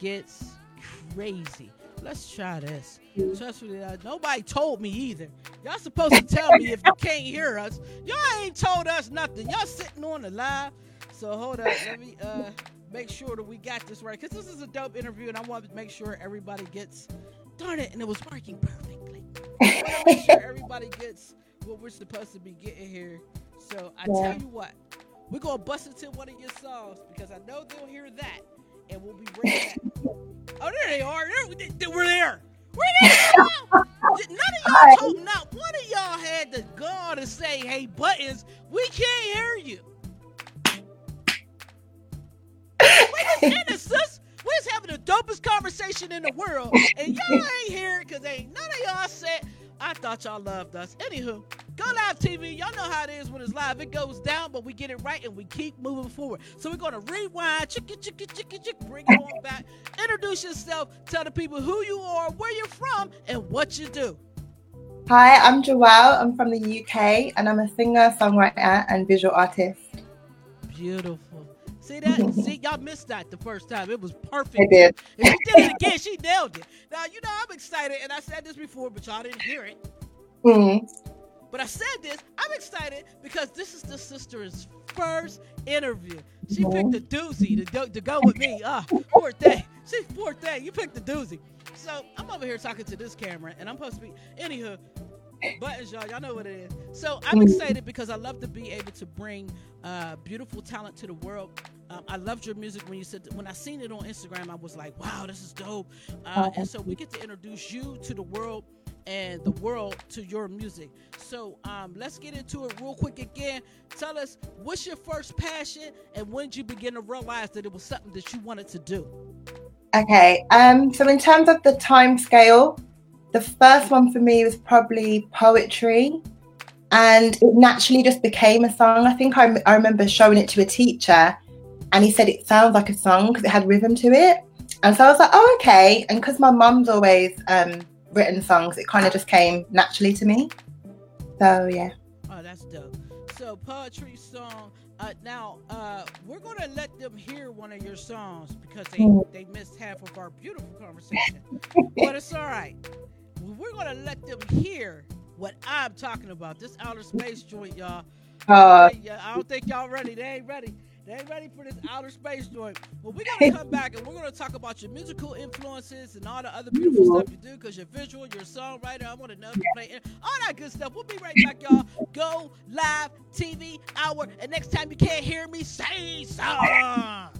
gets crazy. Let's try this. Trust me, uh, nobody told me either. Y'all supposed to tell me if you can't hear us. Y'all ain't told us nothing. Y'all sitting on the live. So hold up. Let me uh, make sure that we got this right. Because this is a dope interview and I want to make sure everybody gets. Darn it. And it was working perfectly. make sure everybody gets what we're supposed to be getting here. So I yeah. tell you what, we're going to bust into one of your songs because I know they'll hear that. And we'll be right back. Oh, there they are. There, we're there. We're there. None of y'all told not one of y'all had the gall to say, "Hey, buttons, we can't hear you." Wait a sis. We was having the dopest conversation in the world, and y'all ain't here because ain't none of y'all said I thought y'all loved us. Anywho, go live TV. Y'all know how it is when it's live. It goes down, but we get it right and we keep moving forward. So we're gonna rewind, chicka chicka chicka chick, bring it on back. Introduce yourself, tell the people who you are, where you're from, and what you do. Hi, I'm Joelle. I'm from the UK and I'm a singer, songwriter, and visual artist. Beautiful. See that? See, y'all missed that the first time. It was perfect. I did. If she did it again, she nailed it. Now, you know, I'm excited, and I said this before, but y'all didn't hear it. Mm-hmm. But I said this, I'm excited because this is the sister's first interview. She picked the doozy to, to go with me. Ah, oh, poor thing. She poor thing. You picked the doozy. So I'm over here talking to this camera, and I'm supposed to be. Anywho, buttons, y'all. Y'all know what it is. So I'm mm-hmm. excited because I love to be able to bring uh, beautiful talent to the world. Um, I loved your music when you said when I seen it on Instagram. I was like, wow, this is dope. Uh, and so we get to introduce you to the world and the world to your music. So um, let's get into it real quick again. Tell us what's your first passion and when did you begin to realize that it was something that you wanted to do? Okay. Um, so in terms of the time scale, the first one for me was probably poetry and it naturally just became a song. I think I, remember showing it to a teacher and he said it sounds like a song because it had rhythm to it. And so I was like, oh, okay. And because my mum's always um, written songs, it kind of just came naturally to me. So, yeah. Oh, that's dope. So, poetry song. Uh, now, uh, we're to let them hear one of your songs because they, mm. they missed half of our beautiful conversation. but it's all right. We're to let them hear what I'm talking about. This outer space joint, y'all. Uh, yeah, I don't think y'all ready. They ain't ready. They ain't ready for this outer space joint. But we're gonna come back and we're gonna talk about your musical influences and all the other beautiful stuff you do, because you're visual, you're a songwriter. I want to know if you play all that good stuff. We'll be right back, y'all. Go live TV hour, and next time you can't hear me, say something.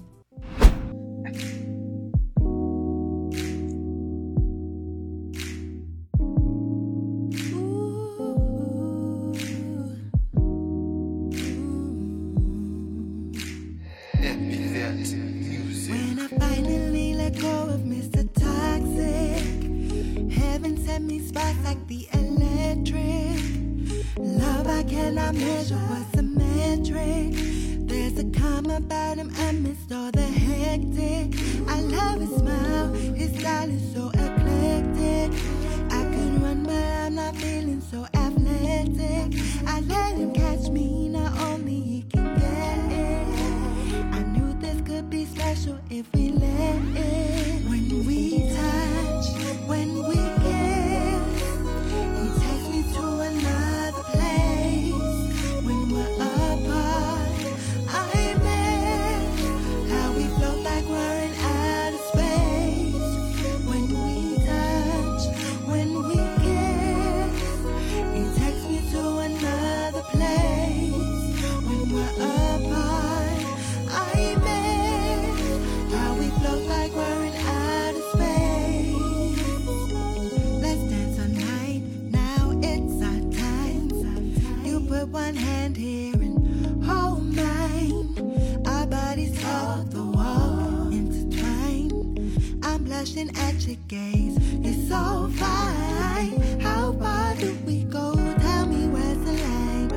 flashing at your gaze. it's so fine. How far do we go? Tell me where's the line?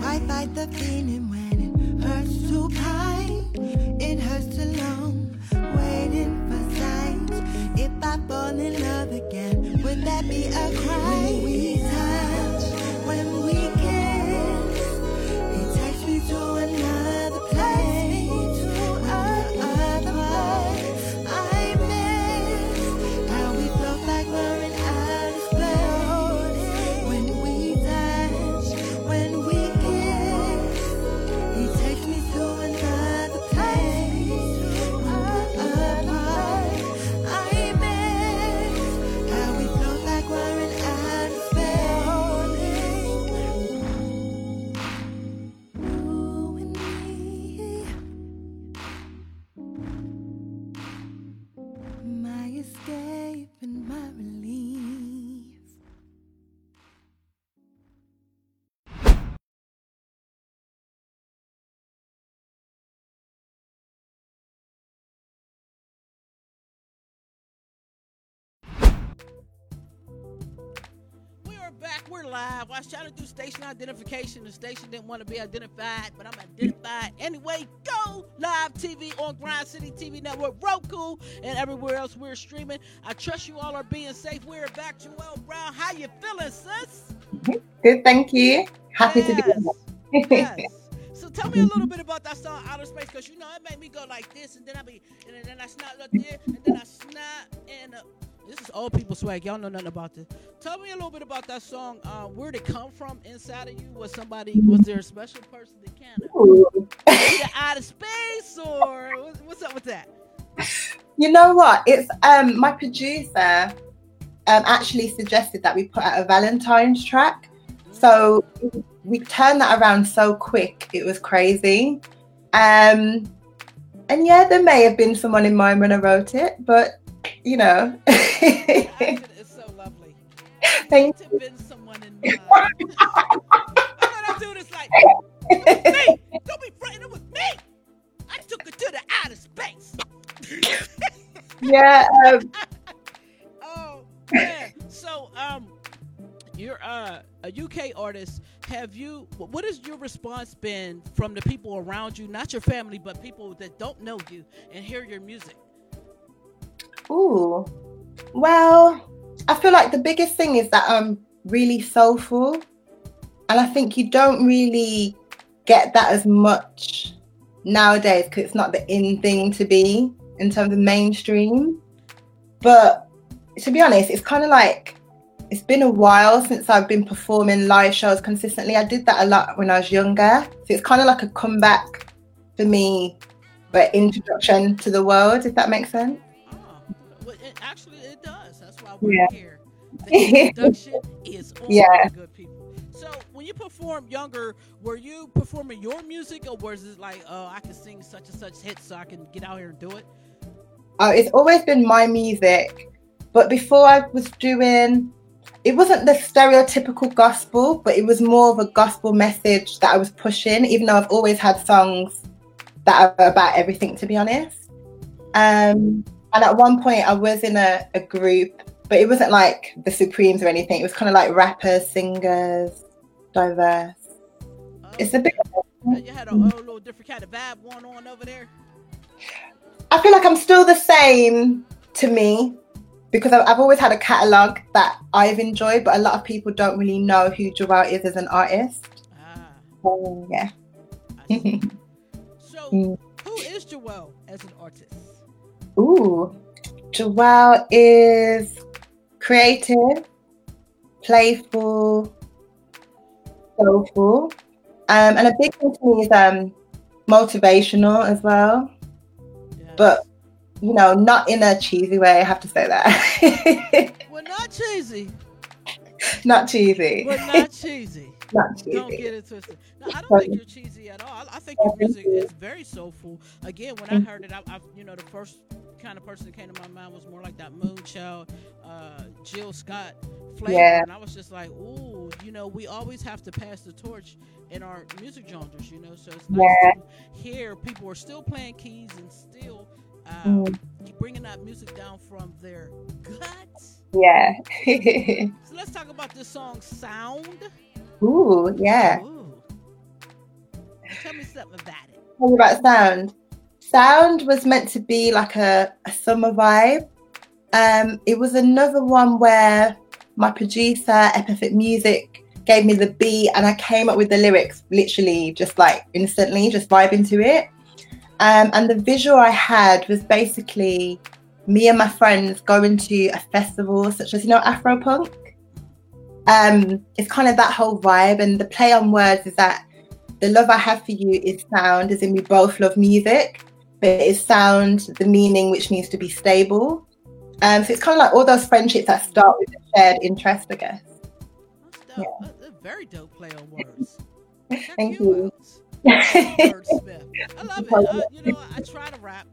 Why fight the feeling when it hurts to pine? It hurts too long, waiting for signs. If I fall in love again, would that be a crime? We're live. I was trying to do station identification. The station didn't want to be identified, but I'm identified anyway. Go live TV on Grind City TV Network, Roku, and everywhere else we're streaming. I trust you all are being safe. We're back. Joelle Brown, how you feeling, sis? Good, thank you. Happy yes. to be here. yes. So tell me a little bit about that song Outer Space, because you know it made me go like this, and then I be, and then I snap up there, and then I snap, and uh, old people swag. Y'all know nothing about this. Tell me a little bit about that song. Uh, where did it come from inside of you? Was somebody? Was there a special person that kind of out of space, or what's up with that? You know what? It's um my producer um actually suggested that we put out a Valentine's track. So we turned that around so quick. It was crazy. Um and yeah, there may have been someone in mind when I wrote it, but you know. it's so lovely. Thank you. Been someone in mind. I do this like, me. Don't be frightened. It was me. I took her to the outer space. yeah. Um, oh man. So um, you're uh, a UK artist. Have you? What has your response been from the people around you, not your family, but people that don't know you and hear your music? Ooh, well, I feel like the biggest thing is that I'm really soulful. And I think you don't really get that as much nowadays because it's not the in thing to be in terms of mainstream. But to be honest, it's kind of like it's been a while since I've been performing live shows consistently. I did that a lot when I was younger. So it's kind of like a comeback for me, but introduction to the world, if that makes sense actually, it does. That's why we're yeah. here. The introduction is on yeah. good people. So, when you perform younger, were you performing your music, or was it like, oh, I can sing such and such hits, so I can get out here and do it? Oh, it's always been my music, but before I was doing, it wasn't the stereotypical gospel, but it was more of a gospel message that I was pushing. Even though I've always had songs that are about everything, to be honest. Um, and at one point, I was in a, a group, but it wasn't like the Supremes or anything. It was kind of like rappers, singers, diverse. Oh, it's a bit. You had a whole little different kind of vibe going on over there. I feel like I'm still the same to me because I've always had a catalogue that I've enjoyed, but a lot of people don't really know who Joelle is as an artist. Ah. So, yeah. so, mm. who is Joelle as an artist? Ooh, Joelle is creative, playful, soulful, um, and a big thing to me is um, motivational as well. Yes. But you know, not in a cheesy way. I have to say that. We're not cheesy. not cheesy. We're not cheesy. Not cheesy. Don't get it twisted. No, I don't think you're cheesy at all. I think your music is very soulful. Again, when I heard it, I, I you know, the first kind of person that came to my mind was more like that Moonchild, uh, Jill Scott flavor. Yeah. And I was just like, ooh, you know, we always have to pass the torch in our music genres, you know. So it's nice yeah. to hear people are still playing keys and still um, mm. bringing that music down from their guts. Yeah. so let's talk about this song, Sound. Ooh, yeah. Ooh. Tell me something about it. Tell me about Sound sound was meant to be like a, a summer vibe. Um, it was another one where my producer, Epithet Music, gave me the beat and I came up with the lyrics literally just like instantly, just vibing to it. Um, and the visual I had was basically me and my friends going to a festival such as, you know, Afropunk. Um, it's kind of that whole vibe. And the play on words is that the love I have for you is sound, as in we both love music but it's sound, the meaning which needs to be stable. Um, so it's kind of like all those friendships that start with a shared interest, I guess. That's dope. Yeah. That's very dope play on words. Thank you. I love it. Uh, you know, I try to rap.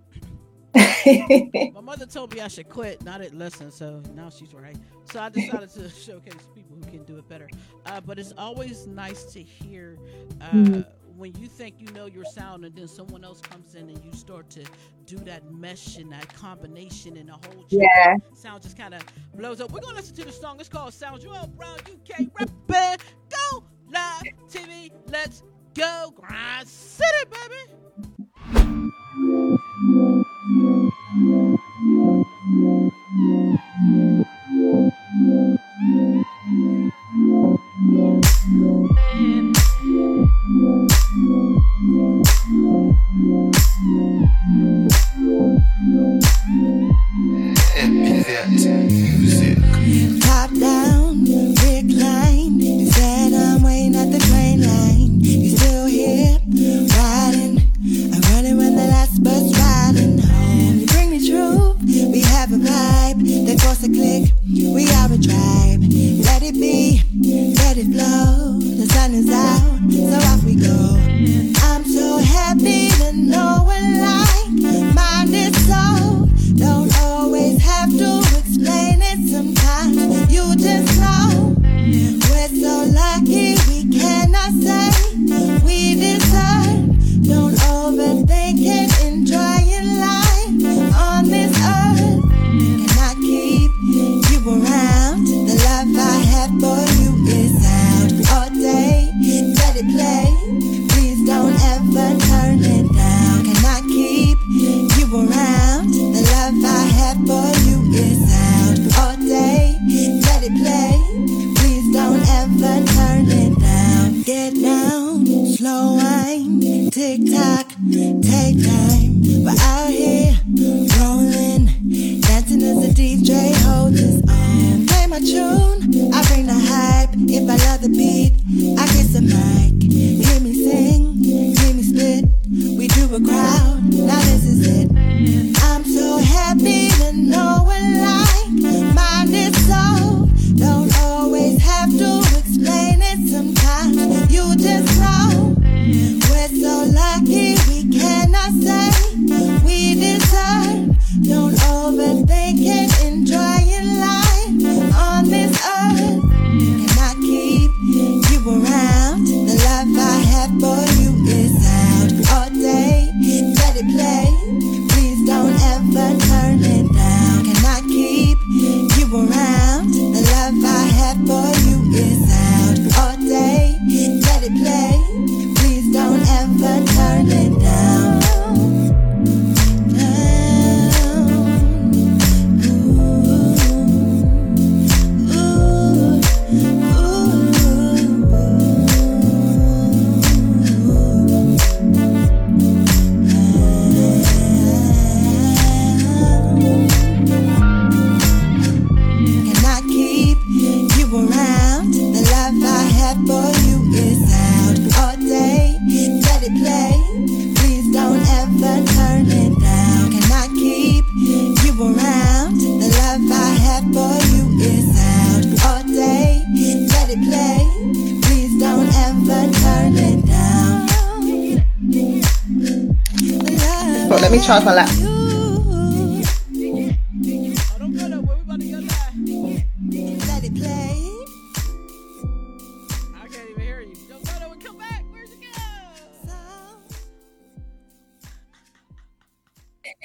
My mother told me I should quit, and I didn't listen, so now she's right. So I decided to showcase people who can do it better. Uh, but it's always nice to hear uh, mm when you think you know your sound and then someone else comes in and you start to do that mesh and that combination and the whole Yeah. sound just kind of blows up. We're gonna listen to the song. It's called Sound Joelle Brown UK Reppin' Go Live TV. Let's go Grind City, baby. Music.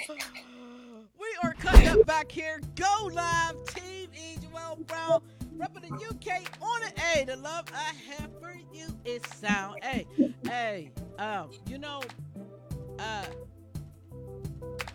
Where'd you go? We are cutting up back here. Go live, Team E. Brown, the UK on it. Hey, the love I have for you is sound. Hey, hey, um, you know, uh,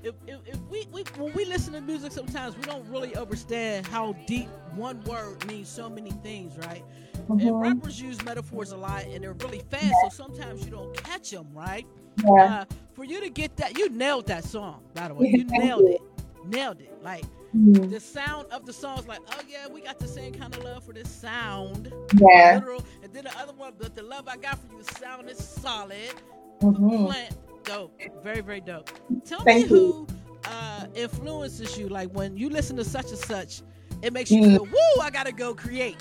if, if, if we, we when we listen to music, sometimes we don't really understand how deep one word means so many things, right? And Mhm. rappers use metaphors a lot, and they're really fast, so sometimes you don't catch them, right? Yeah. Uh, for you to get that, you nailed that song. By the way, you nailed it, nailed it. Like Mhm. the sound of the song is like, oh yeah, we got the same kind of love for this sound, Yeah. literal. And then the other one, the, the love I got for you, sound is solid, Mhm. plant, dope, very very dope. Tell Thank me who uh, influences you. Like when you listen to such and such, it makes you Mm. feel, woo, I gotta go create.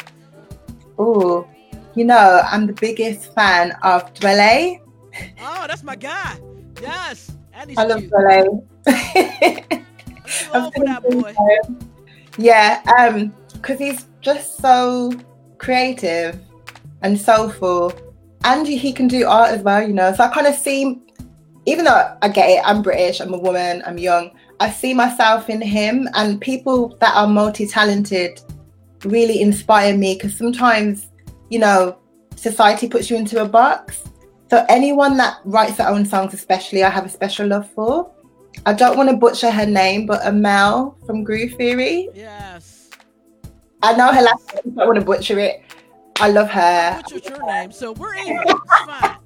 Ooh. You know, I'm the biggest fan of Dwele. Oh, that's my guy. Yes, and he's I love. Dwele. I'm for that boy. Yeah, um, because he's just so creative and soulful, and he can do art as well, you know. So I kind of see, even though I get it, I'm British, I'm a woman, I'm young. I see myself in him, and people that are multi-talented really inspire me because sometimes, you know, society puts you into a box. So anyone that writes their own songs, especially, I have a special love for. I don't want to butcher her name, but Amel from Groove Theory. Yes. I know her last name. I don't want to butcher it. I love her. What's your name? So we're even.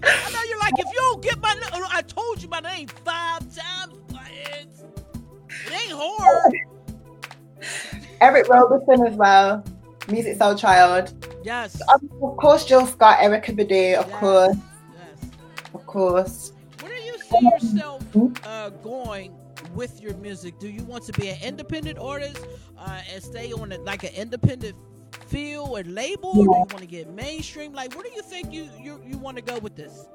It's fine. I like, if you don't get my name, I told you my name five times, but it's, it ain't hard. Eric Roberson as well. Musiq Soulchild. Yes. Um, of course, Jill Scott, Erykah Badu, of Yes. course, Yes. of course. Where do you see yourself Mhm. uh, going with your music? Do you want to be an independent artist uh, and stay on it like an independent feel or label, or do you want to get mainstream? Like, where do you think you you, you want to go with this?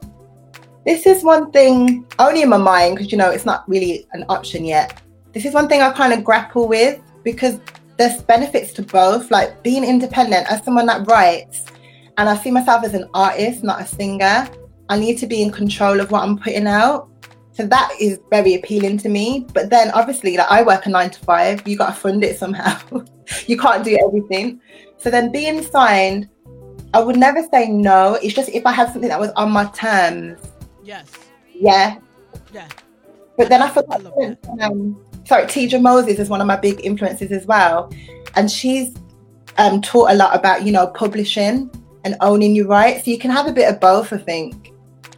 This is one thing only in my mind because you know it's not really an option yet. This is one thing I kind of grapple with because there's benefits to both. Like being independent as someone that writes, and I see myself as an artist, not a singer. I need to be in control of what I'm putting out. So that is very appealing to me. But then obviously, like I work a nine to five, you gotta fund it somehow. you can't do everything. So then being signed, I would never say no. It's just if I had something that was on my terms, Yes. yeah. Yeah. But then I I forgot. love. Um, sorry, Teedra Moses is one of my big influences as well, and she's um, taught a lot about you know publishing and owning your rights. So you can have a bit of both. I think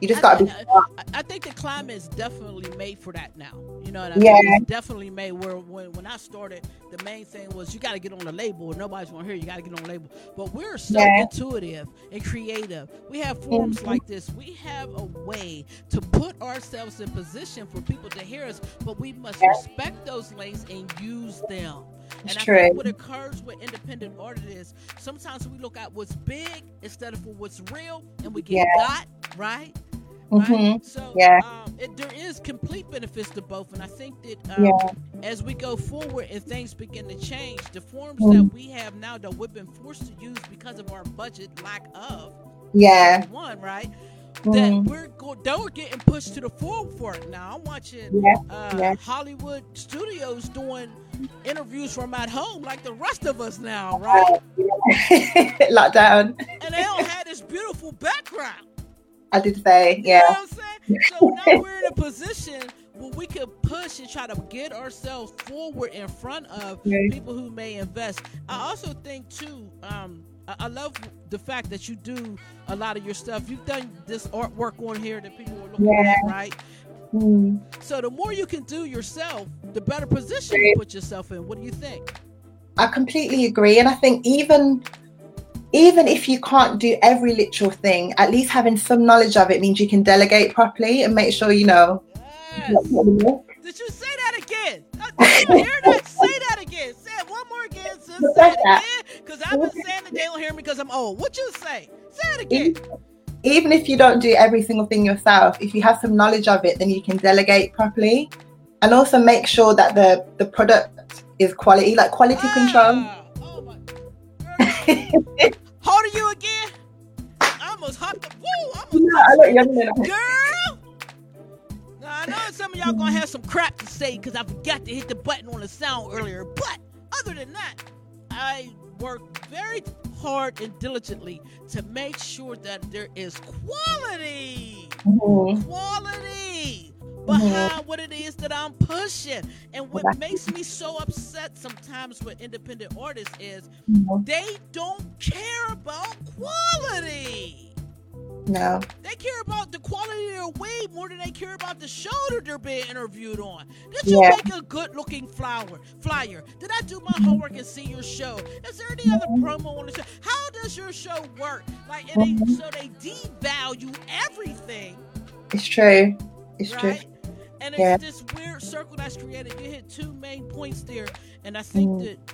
you just got to be. I. I, think the climate is definitely made for that now. You know what I Yeah. mean? It's definitely made where when, when I started, the main thing was you got to get on the label. And nobody's going to hear you. got to get on the label. But we're so Yeah. intuitive and creative. We have forums Mhm. like this. We have a way to put ourselves in position for people to hear us, but we must Yeah. respect those lanes and use them. It's I true. think what occurs with independent artists is sometimes we look at what's big instead of for what's real, and we get Yeah. got right. Right? So Yeah. um, it, there is complete benefits to both, and I think that um, Yeah. as we go forward and things begin to change, the forms Mm. that we have now that we've been forced to use because of our budget lack of Yeah. one, right? That we're go- that we're getting pushed to the forefront now. I'm watching Yeah. uh, Yeah. Hollywood studios doing interviews from at home like the rest of us now, right? Lockdown. And they all had this beautiful background. I did say, You know yeah. what I'm? So now we're in a position where we can push and try to get ourselves forward in front of Yeah. people who may invest. I also think too, um, I, I love the fact that you do a lot of your stuff. You've done this artwork on here that people are looking Yeah. at, right? Mm. So the more you can do yourself, the better position you put yourself in. What do you think? I completely agree, and I think even even if you can't do every literal thing, at least having some knowledge of it means you can delegate properly and make sure you know. Yes. what to do. Did you say that again? Uh, Did you hear that? Say that again. Say it one more again, sis. Say it again. Because I've been saying that they don't hear me because I'm old. What you say? Say it again. Even if you don't do every single thing yourself, if you have some knowledge of it, then you can delegate properly, and also make sure that the the product is quality, like quality control. Ah, oh my. How are you again? I almost hopped up. Woo! I almost Yeah, I look younger than Girl! Now, I know some of y'all gonna have some crap to say because I forgot to hit the button on the sound earlier. But other than that, I work very hard and diligently to make sure that there is quality. Mhm. Quality behind what it is that I'm pushing. And what makes me so upset sometimes with independent artists is Mhm. they don't care about quality. No. They care about the quality of their weed more than they care about the show that they're being interviewed on. Did you Yeah. make a good looking flower flyer? Did I do my homework and see your show? Is there any other promo on the show? How does your show work? Like and they, Mhm. so they devalue everything, It's true. It's true. Right? And it's Yeah. this weird circle that's created. You hit two main points there, and I think Mhm. that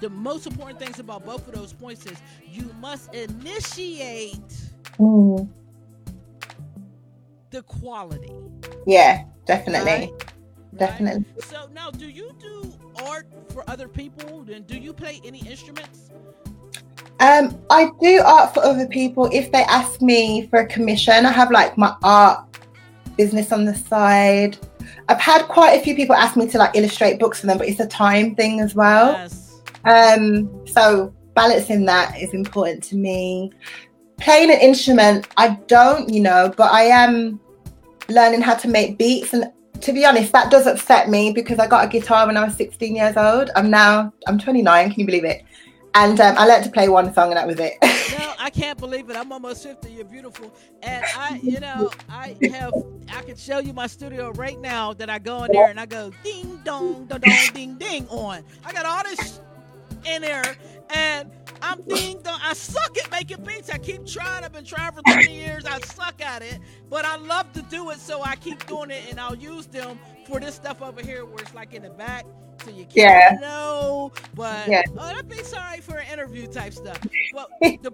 the most important things about both of those points is you must initiate Mm. the quality. Yeah, definitely. Right? Definitely. So now, do you do art for other people? And do you play any instruments? Um, I do art for other people if they ask me for a commission. I have like my art business on the side. I've had quite a few people ask me to like illustrate books for them, but it's a time thing as well. Yes. Um, so balancing that is important to me. Playing an instrument, I don't, you know, but I am learning how to make beats. And to be honest, that does upset me because I got a guitar when I was 16 years old. I'm now, I'm 29, can you believe it? And um, I learned to play one song and that was it. No, I can't believe it. I'm almost 50. You're beautiful. And I, you know, I have, I can show you my studio right now that I go in there and I go ding dong, da dong, ding ding on. I got all this in there and I'm ding dong. I suck at making beats. I keep trying. I've been trying for 30 years. I suck at it, but I love to do it, so I keep doing it and I'll use them for this stuff over here where it's like in the back. So you can't Yeah. know, but Yeah. oh, that'd be sorry for an interview type stuff. Well, the,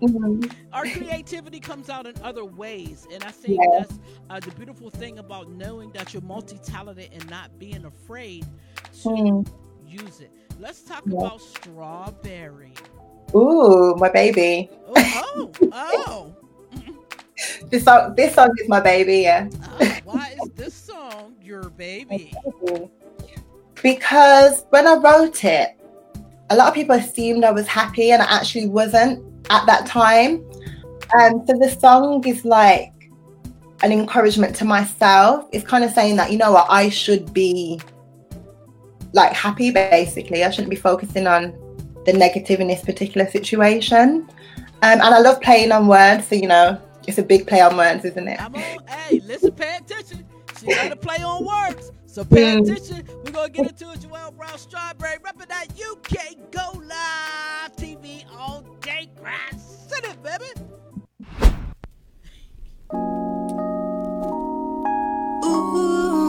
Mhm. our creativity comes out in other ways and i think Yeah. that's uh, the beautiful thing about knowing that you're multi-talented and not being afraid to Mm. use it let's talk Yeah. about strawberry Ooh, my baby. oh oh oh, This song, this song is my baby, yeah. oh why is this song your baby Because when I wrote it, a lot of people assumed I was happy and I actually wasn't at that time. Um, so the song is like an encouragement to myself. It's kind of saying that, you know what, I should be like happy basically. I shouldn't be focusing on the negative in this particular situation. Um, and I love playing on words. So, you know, it's a big play on words, isn't it? on hey listen pay attention she got to play on words so pay attention. We're gonna get into it joelle brown strawberry repping that uk go live tv all day grass city baby. Bob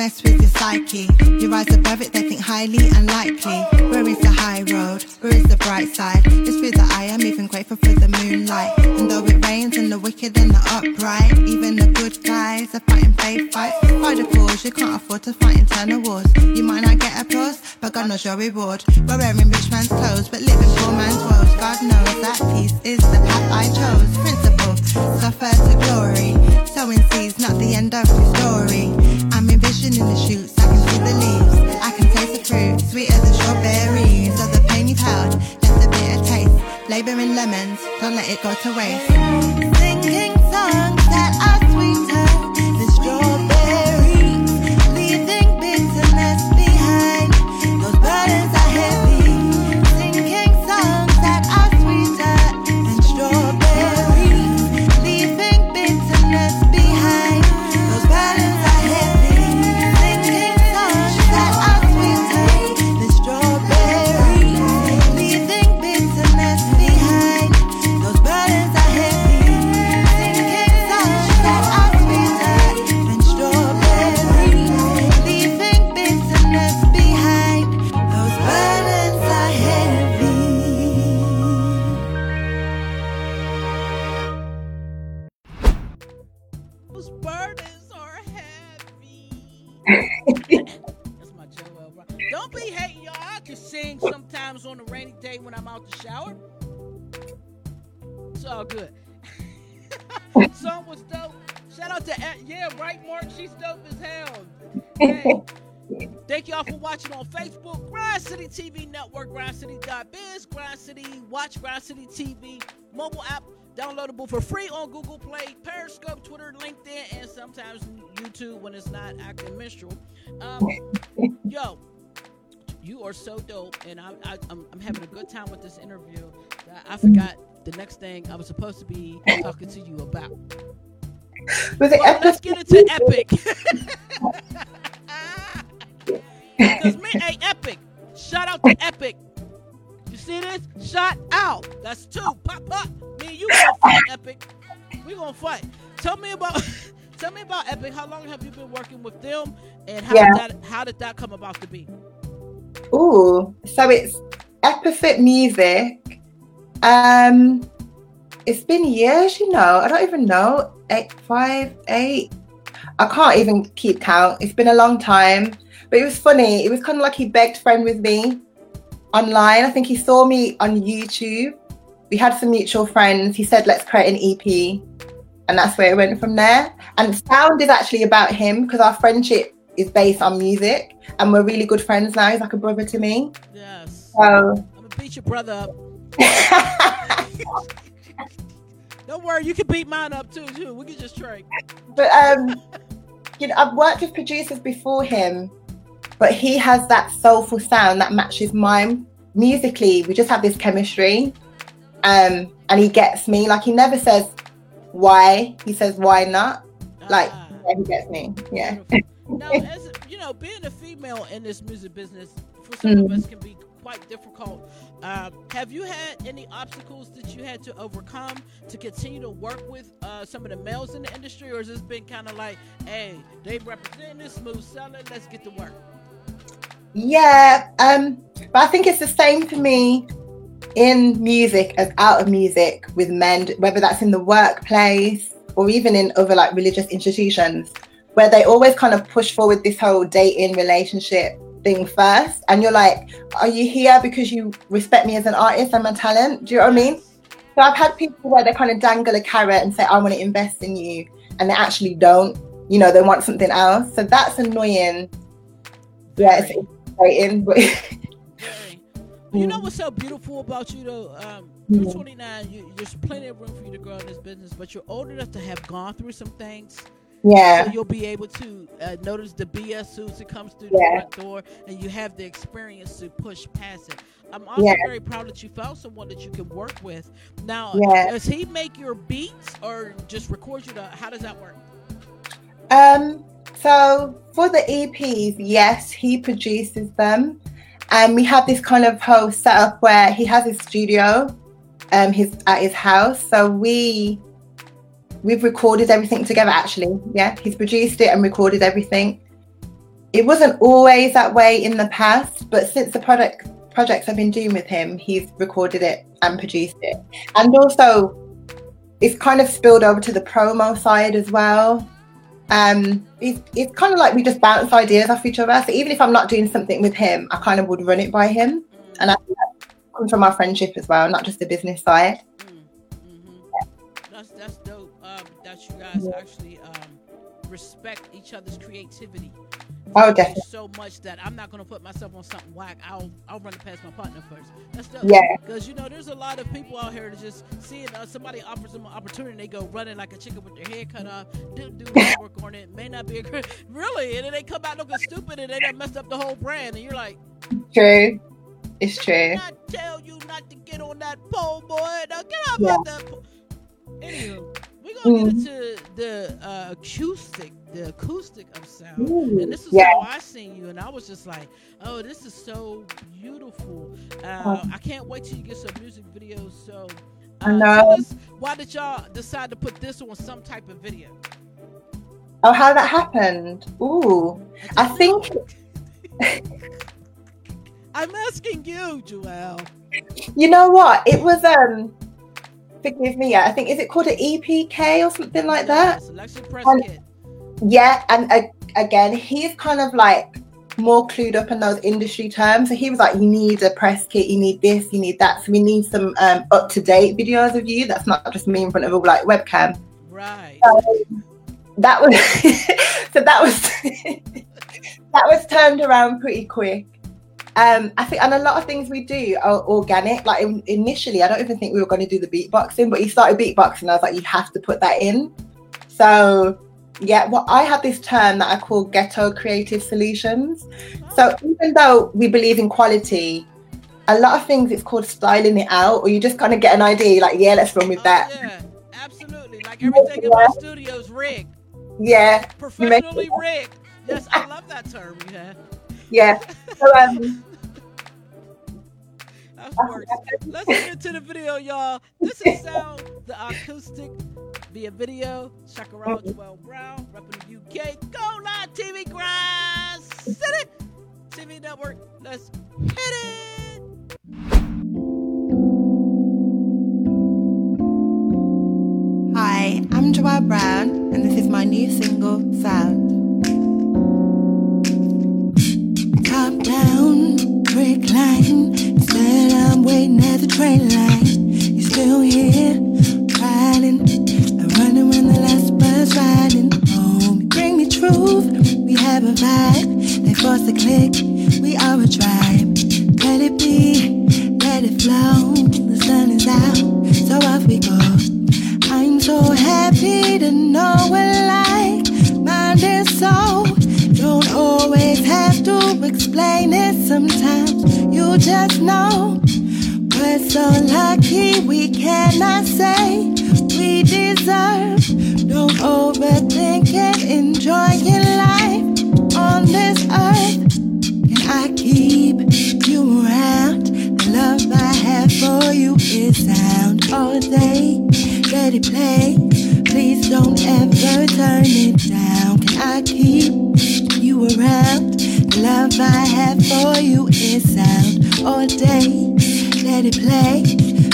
mess with your psyche. You rise above it, they think highly unlikely. Where is the high road? Where is the bright side? It's through the I'm even grateful for the moonlight. And though it rains and the wicked and the upright, even the good guys are fighting faith fights. Fight the cause, you can't afford to fight internal wars. You might not get applause, but God knows your reward. We're wearing rich man's clothes, but living poor man's woes. God knows that peace is the path I chose. Principle, suffer to glory. Sowing seeds, not the end of the story. I'm envisioning the shoots, I can see the leaves. I can taste the fruit, sweeter than strawberries. So the pain you've held, left a bitter taste. Laboring lemons, don't let it go to waste. Singing songs day when I'm out the shower. It's all good. Song was dope. Shout out to yeah, right, Mark. She's dope as hell. Hey, thank y'all for watching on Facebook, Grind City TV Network, GrindCity.biz, Grind City Watch, Grind City TV mobile app, downloadable for free on Google Play, Periscope, Twitter, LinkedIn, and sometimes YouTube when it's not acting minstrel. Um, yo, you are so dope, and I, I, I'm, I'm having a good time with this interview. that I forgot the next thing I was supposed to be talking to you about. Well, let's get into Epic. Because me, hey, Epic. Shout out to Epic. You see this? Shout out. That's two. Pop, up. Me and you gonna fight, Epic. We gonna fight. Tell me about. Tell me about Epic. How long have you been working with them, and how Yeah. did that how did that come about to be? Ooh, so it's Epifit Music. Um, it's been years, you know. I don't even know. Eight, five, eight. I can't even keep count. It's been a long time. But it was funny. It was kind of like he begged friend with me online. I think he saw me on YouTube. We had some mutual friends. He said, let's create an EP. And that's where it went from there. And sound is actually about him because our friendship is based on music. And we're really good friends now. He's like a brother to me. Yes. So I'm gonna beat your brother up. Don't worry, you can beat mine up too. Too. We can just trade. but um you know i've worked with producers before him but he has that soulful sound that matches mine musically we just have this chemistry um and he gets me like he never says why he says why not like Ah. yeah, he gets me yeah. Now, as you know, being a female in this music business for some of Mhm. us can be quite difficult. Um, have you had any obstacles that you had to overcome to continue to work with uh, some of the males in the industry, or has this been kind of like, hey, they represent this smooth selling, let's get to work? yeah um but i think it's the same for me in music as out of music with men whether that's in the workplace or even in other like religious institutions where they always kind of push forward this whole dating relationship thing first. And you're like are you here because you respect me as an artist and my talent? Do you know what i mean? So i've had people where they kind of dangle a carrot and say i want to invest in you and they actually don't. You know they want something else. So that's annoying. Yeah it's frustrating but You know what's so beautiful about you though? Um, you're Mhm. 29. You, there's plenty of room for you to grow in this business, but you're old enough to have gone through some things, so you'll be able to uh, notice the BS soon as comes through Yeah. the front door, and you have the experience to push past it. I'm also Yeah. very proud that you found someone that you can work with. Now, Yeah. does he make your beats or just record you? To, how does that work? Um, so for the EPs, yes, he produces them. And we have this kind of whole setup where he has his studio, um, his at his house. So we we've recorded everything together actually. Yeah, he's produced it and recorded everything. It wasn't always that way in the past, but since the product projects I've been doing with him, he's recorded it and produced it. And also it's kind of spilled over to the promo side as well um it's, it's kind of like we just bounce ideas off each other so even if i'm not doing something with him i kind of would run it by him and i think that comes from our friendship as well not just the business side Mm, mhm. That's that's. Um, that you guys actually um, respect each other's creativity. Oh, definitely. So much that I'm not gonna put myself on something whack. I'll I'll run it past my partner first. That's dope. Yeah. Because you know, there's a lot of people out here that just seeing uh, somebody offers them an opportunity, they go running like a chicken with their head cut off. Didn't do work on it. May not be a. Really, and then they come out looking stupid, and they done messed up the whole brand. And you're like, true it's true not tell you not to get on that pole, boy. Now get off Yeah. of that pole. Anywho, gonna Mhm. get into the uh, acoustic, the acoustic of sound. Ooh, And this is yeah how I seen you, and I was just like, "Oh, this is so beautiful." Uh. I can't wait till you get some music videos. So, uh, I know. tell us, why did y'all decide to put this on some type of video? oh how that happened Ooh. I think- I'm asking you, Joelle. you know what it was um forgive me. Yeah, I think is it called an EPK or something like that? Selection press And- kit. Yeah, and uh, again, he's kind of like more clued up in those industry terms. So he was like, "You need a press kit, you need this, you need that." So we need some um, up to date videos of you. That's not just me in front of a like webcam. Right. That was so that was that was turned around pretty quick. Um, I think, and a lot of things we do are organic. Like in- initially, I don't even think we were going to do the beatboxing, but he started beatboxing. I was like, you have to put that in. So yeah, well, I have this term that I call ghetto creative solutions. So even though we believe in quality, a lot of things it's called styling it out, or you just kind of get an idea, like, yeah, let's run with Oh, that. yeah, absolutely. Like everything in my studio is rigged, Yeah, professionally rigged. Yes, I love that term have. Yeah. So um, Let's get into the video, y'all. This is sound the acoustic via video. Chakarao Joelle Brown, repping the UK. Go live TV Grass City TV Network. Let's hit it. Hi, I'm Joelle Brown, and this is my new single, Sound. Top down, recline. Instead, I'm waiting at the train line. You still here, riding. I'm running when the last bus riding home. Bring me truth, we have a vibe. They force a click, we are a tribe. Let it be, let it flow. The sun is out, so off we go. I'm so happy to know we're like minded so don't always have to explain it sometimes you just know we're so lucky we cannot say we deserve don't overthink it enjoy your life on this earth can I keep you around? The love I have for you is sound all day. Let it play. Please don't ever turn it down. Can I keep you around? Love I have for you is sound all day. Let it play.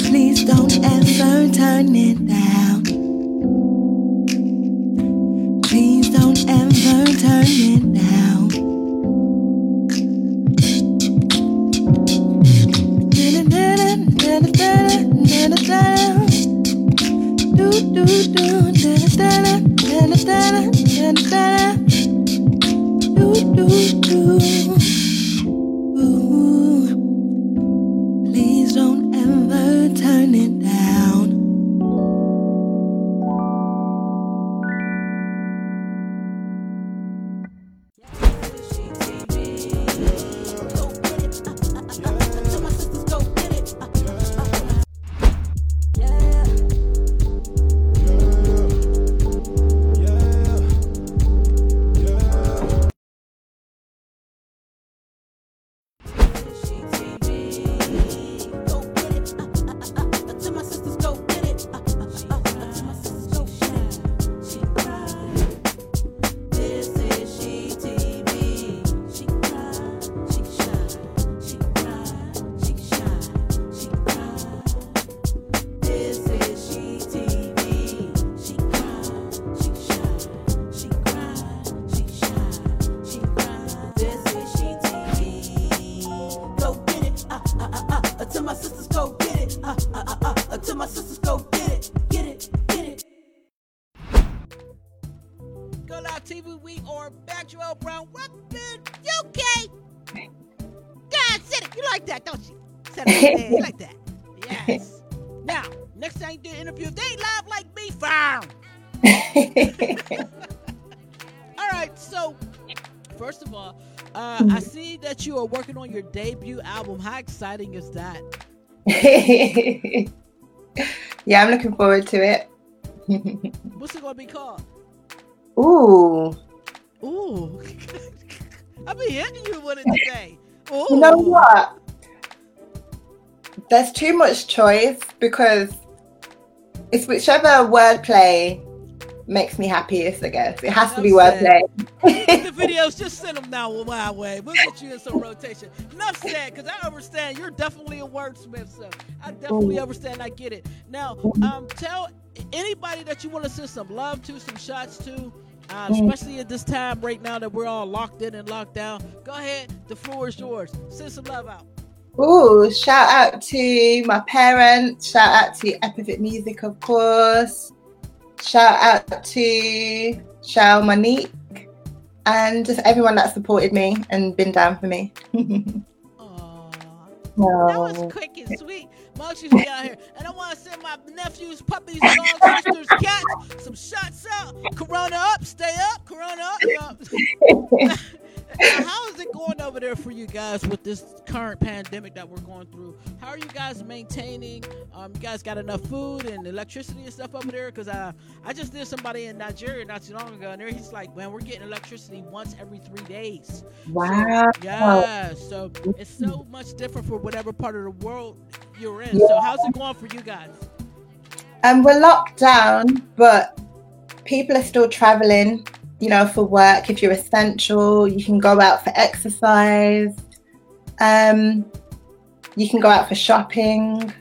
Please don't ever turn it down. Debut album. How exciting is that? yeah, I'm looking forward to it. What's it gonna be called? Ooh, Ooh, I've been hitting you with it today. Ooh, you know what? There's too much choice because it's whichever wordplay makes me happiest, I guess. It has to be Enough wordplay. the videos, just send them now my way. We'll get you in some rotation. Enough said, because I understand you're definitely a wordsmith, so I definitely understand. I get it. Now, um, tell anybody that you want to send some love to, some shots to, uh, especially at this time right now that we're all locked in and locked down. Go ahead, the floor is yours. Send some love out. Ooh, shout out to my parents. Shout out to Epithet Music, of course. Shout out to Shao Monique. And just everyone that supported me and been down for me. Aw. That was quick and sweet. Moxie's be out here. And I want to send my nephews, puppies, dogs, sisters, cats some shots out. Corona up, stay up. Corona up. up. How is it going over there for you guys with this current pandemic that we're going through? How are you guys maintaining? Um, you guys got enough food and electricity and stuff over there? Because I, I just did somebody in Nigeria not too long ago, and there he's like, man, we're getting electricity once every three days. Wow. Yeah, so it's so much different for whatever part of the world you're in. So how's it going for you guys? Um, we're locked down, but people are still traveling, you know, for work. If you're essential, you can go out for exercise. Um, you can go out for shopping.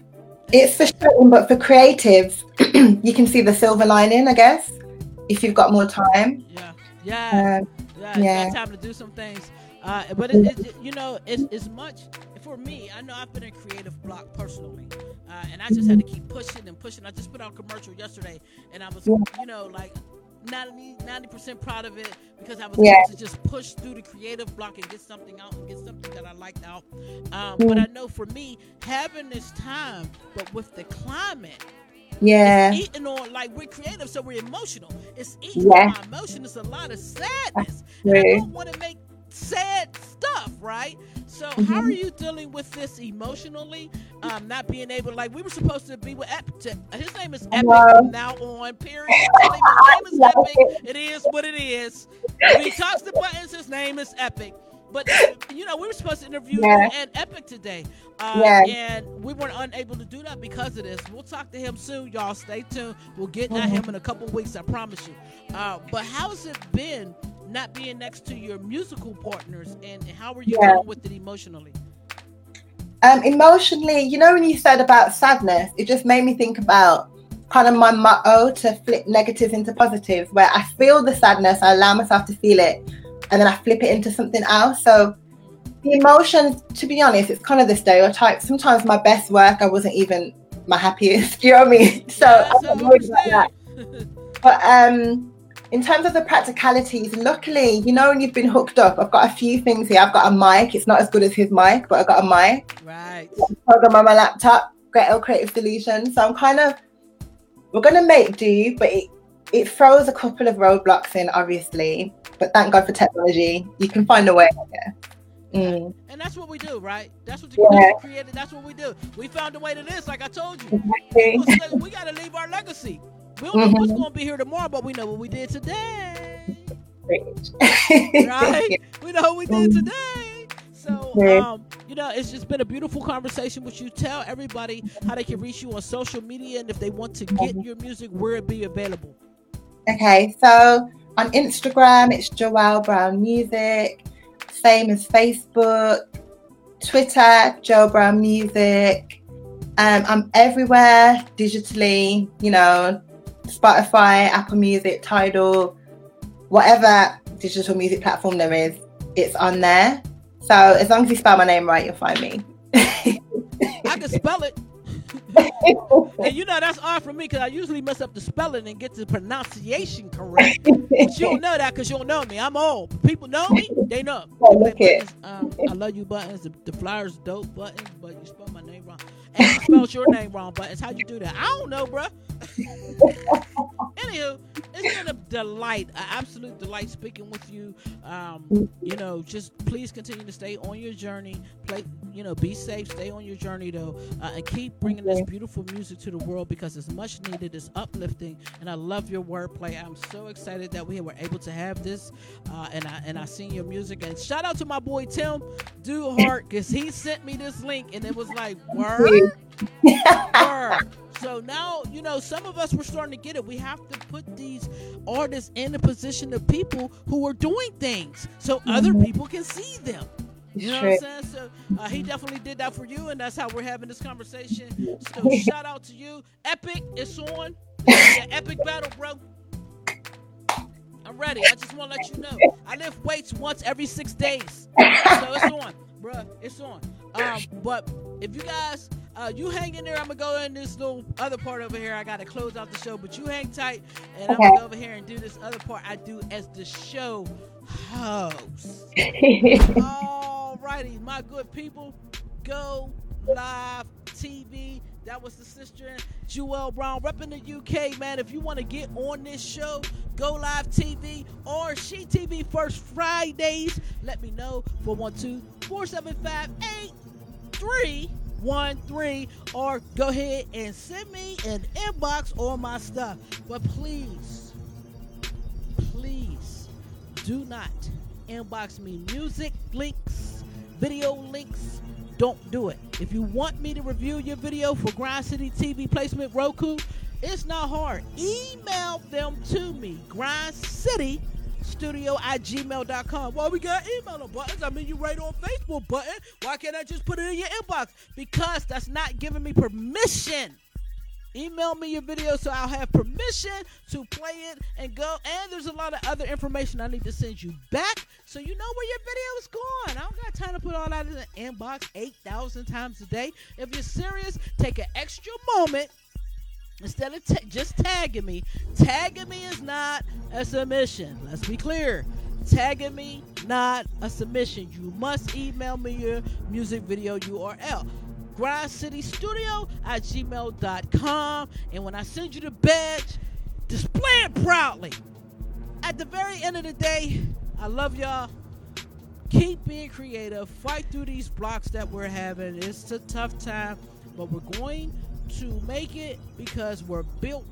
It's for frustrating, but for creatives, you can see the silver lining, I guess, if you've got more time. Yeah, yeah, Um, yeah. Yeah. time to do some things. Uh, but it, it- you know, it's, it's much for me. I know I've been in creative block personally, uh, and I just had to keep pushing and pushing. I just put out a commercial yesterday, and I was, you know, like 90 percent proud of it because I was Yeah. able to just push through the creative block and get something out and get something that I liked out. Um, But I know for me, having this time, but with the climate, yeah, it's eating on like we're creative, so we're emotional. It's eating Yeah. on my emotion. It's a lot of sadness, and I don't want to make sad stuff, right? So Mm-hmm. how are you dealing with this emotionally? Um, not being able, like we were supposed to be with Epic. to- His name is Epic from now on. Period. His name, is Epic. It is what it is. When he talks the buttons, his name is Epic. But you know, we were supposed to interview Yeah. and Epic today, uh, Yeah. and we weren't unable to do that because of this. We'll talk to him soon, y'all. Stay tuned. We'll get at Mm-hmm. him in a couple weeks, I promise you. Uh, but how's it been not being next to your musical partners, and how are you Yeah. dealing with it emotionally? Um, emotionally, you know, when you said about sadness, it just made me think about kind of my motto to flip negatives into positives, where I feel the sadness, I allow myself to feel it, and then I flip it into something else. So the emotions, to be honest, it's kind of the stereotype. Sometimes my best work, I wasn't even my happiest. You know what I mean? So Yes, I I'm worried about that. But um, in terms of the practicalities, luckily, you know, when you've been hooked up, I've got a few things here. I've got a mic. It's not as good as his mic, but I've got a mic right. program on my laptop, Ghetto Creative Solutions. So I'm kind of we're gonna make do, but it it throws a couple of roadblocks in, obviously. But thank God for technology. You can find a way. Guess. Mm, And that's what we do, right? That's what you Yeah. created. That's what we do. We found a way to this, like I told you. exactly. We got to leave our legacy. We don't know what's going to be here tomorrow, but we know what we did today. Right? we know what we did today. So, um, you know, it's just been a beautiful conversation with you. Tell everybody how they can reach you on social media and if they want to get your music, where it be available. Okay, so on Instagram, it's Joelle Brown Music. Same as Facebook, Twitter, Joe Brown Music. Um, I'm everywhere digitally, you know, Spotify, Apple Music, Tidal, whatever digital music platform there is, it's on there. So as long as you spell my name right, you'll find me. I can spell it. and you know, that's hard for me because I usually mess up the spelling and get the pronunciation correct. But you don't know that because you don't know me. I'm old. People know me. They know. Oh, look They buttons, um, I love you buttons. The, the flyers dope buttons, but you spell my name wrong. And you spelled your name wrong buttons. How'd you do that? I don't know, bruh. Anywho, it's been a delight, an absolute delight speaking with you. Um, you know, just please continue to stay on your journey. Play, you know, be safe. Stay on your journey though, uh, and keep bringing this beautiful music to the world because it's much needed. It's uplifting, and I love your wordplay. I'm so excited that we were able to have this, uh, and I and I seen your music. And shout out to my boy Tim Duhart because he sent me this link, and it was like word. Word. So now, you know, some of us were starting to get it. We have to put these artists in the position of people who are doing things so other people can see them. You know what I'm saying? So uh, he definitely did that for you, and that's how we're having this conversation. So shout out to you. Epic, it's on. Yeah, epic battle, bro. I'm ready. I just want to let you know. I lift weights once every six days. So it's on, bruh. It's on. Um, but if you guys, uh, you hang in there, I'm gonna go in this little other part over here. I gotta close out the show, but you hang tight, and I'm gonna go over here and do this other part I do as the show host. Alrighty, my good people, go live TV. That was the sister Joelle Brown repping the UK, man. If you want to get on this show, go live TV or She TV first Fridays. Let me know 412 475 8313 or go ahead and send me an inbox on my stuff. But please, please do not inbox me music links, video links. Don't do it. If you want me to review your video for Grind City TV placement Roku, it's not hard. Email them to me, Grind City Studio at gmail.com. Well, we got email buttons. I mean, you right on Facebook button. Why can't I just put it in your inbox? Because that's not giving me permission. Email me your video so I'll have permission to play it and go. And there's a lot of other information I need to send you back so you know where your video is going. I don't got time to put all that in the inbox 8,000 times a day. If you're serious, take an extra moment instead of just tagging me. Tagging me is not a submission. Let's be clear. Tagging me, not a submission. You must email me your music video URL grindcitystudio at gmail.com. And when I send you the badge, display it proudly. At the very end of the day, I love y'all. Keep being creative. Fight through these blocks that we're having. It's a tough time, but we're going to make it because we're built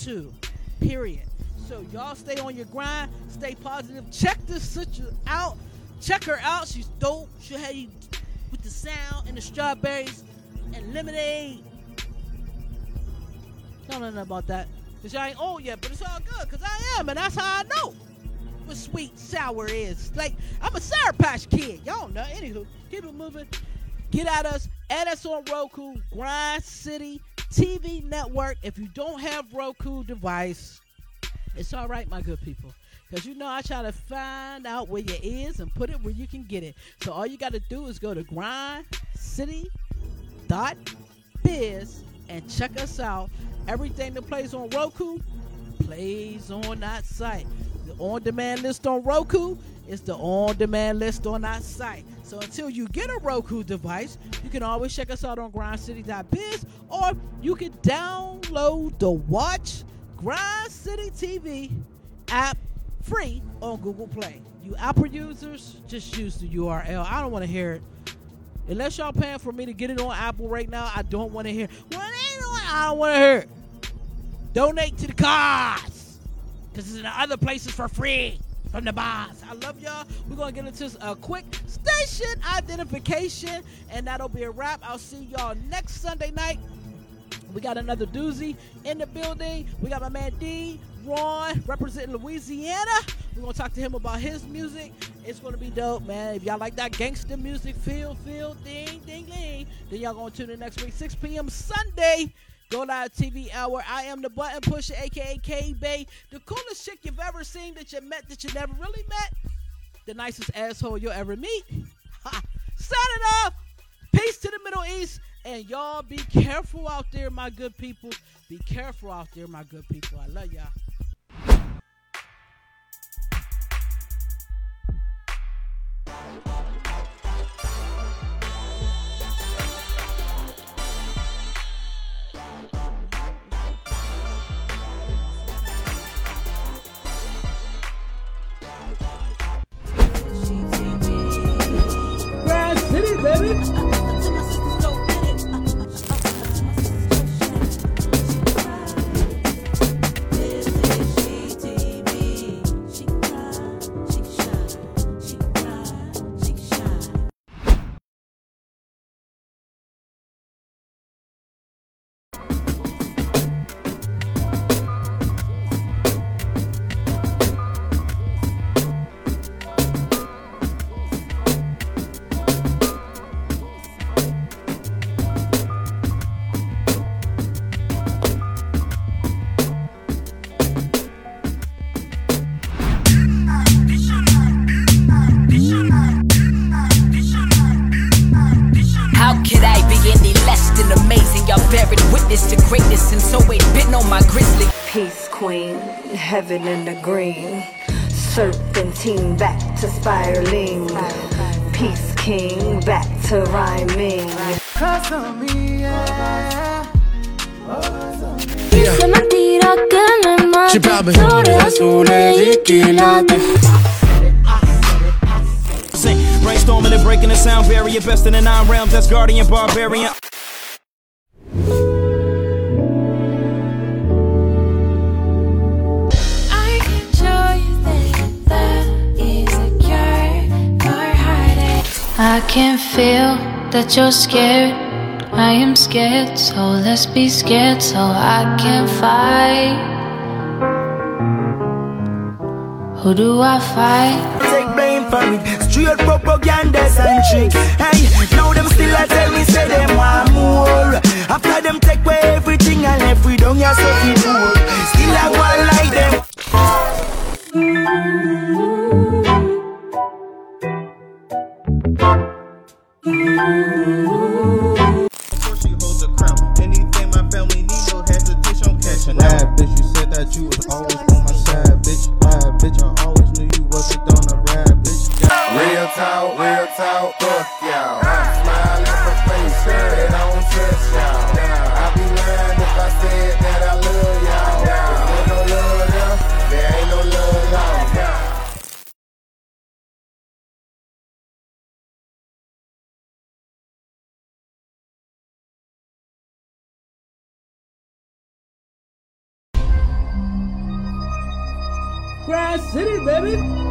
to. Period. So y'all stay on your grind. Stay positive. Check this sister out. Check her out. She's dope. She'll have you with the sound and the strawberries and lemonade. Don't know nothing about that. Cause y'all ain't old yet, but it's all good. Cause I am, and that's how I know what sweet sour is. Like I'm a sour patch kid. Y'all know. Anywho, keep it moving. Get at us. Add us on Roku, Grind City TV Network. If you don't have Roku device, it's all right, my good people. Because you know I try to find out where you is and put it where you can get it. So all you got to do is go to grindcity.biz and check us out. Everything that plays on Roku plays on that site. The on demand list on Roku is the on demand list on that site. So until you get a Roku device, you can always check us out on grindcity.biz or you can download the Watch Grind City TV app free on Google Play. You Apple users, just use the URL. I don't want to hear it. Unless y'all paying for me to get it on Apple right now, I don't want to hear. Well. I don't want to hear. Donate to the cause, cause it's in other places for free from the boss. I love y'all. We're gonna get into a quick station identification, and that'll be a wrap. I'll see y'all next Sunday night. We got another doozy in the building. We got my man D, Ron, representing Louisiana. We're gonna talk to him about his music. It's gonna be dope, man. If y'all like that gangster music, feel, feel, ding, ding, ding, then y'all gonna tune in next week, 6 p.m. Sunday. Go Live TV Hour. I am the button pusher, aka K Bay. The coolest chick you've ever seen that you met that you never really met. The nicest asshole you'll ever meet. Ha. it off. Peace to the Middle East. And y'all be careful out there, my good people. Be careful out there, my good people. I love y'all. Heaven in the green. Serpentine back to spiraling. Peace king back to rhyming. Se me tira que me mate She probably- Flores azules y quilates Brainstorming and breaking the sound barrier, best in the nine realms. That's guardian barbarian. Can feel that you're scared I am scared, so let's be scared so I can fight Who do I fight? take blame for it. Straight propaganda and trick. Hey, now them still a tell me say them want more. After them take away everything and we down we poor. Still I go like them. Out. bitch, you said that you was always on my side, bitch. Bitch, I always knew you wasn't on the ride, bitch. Real talk, real talk, fuck y'all. Smile in my face, sure it don't touch y'all. I be lying if I said Grass City, baby.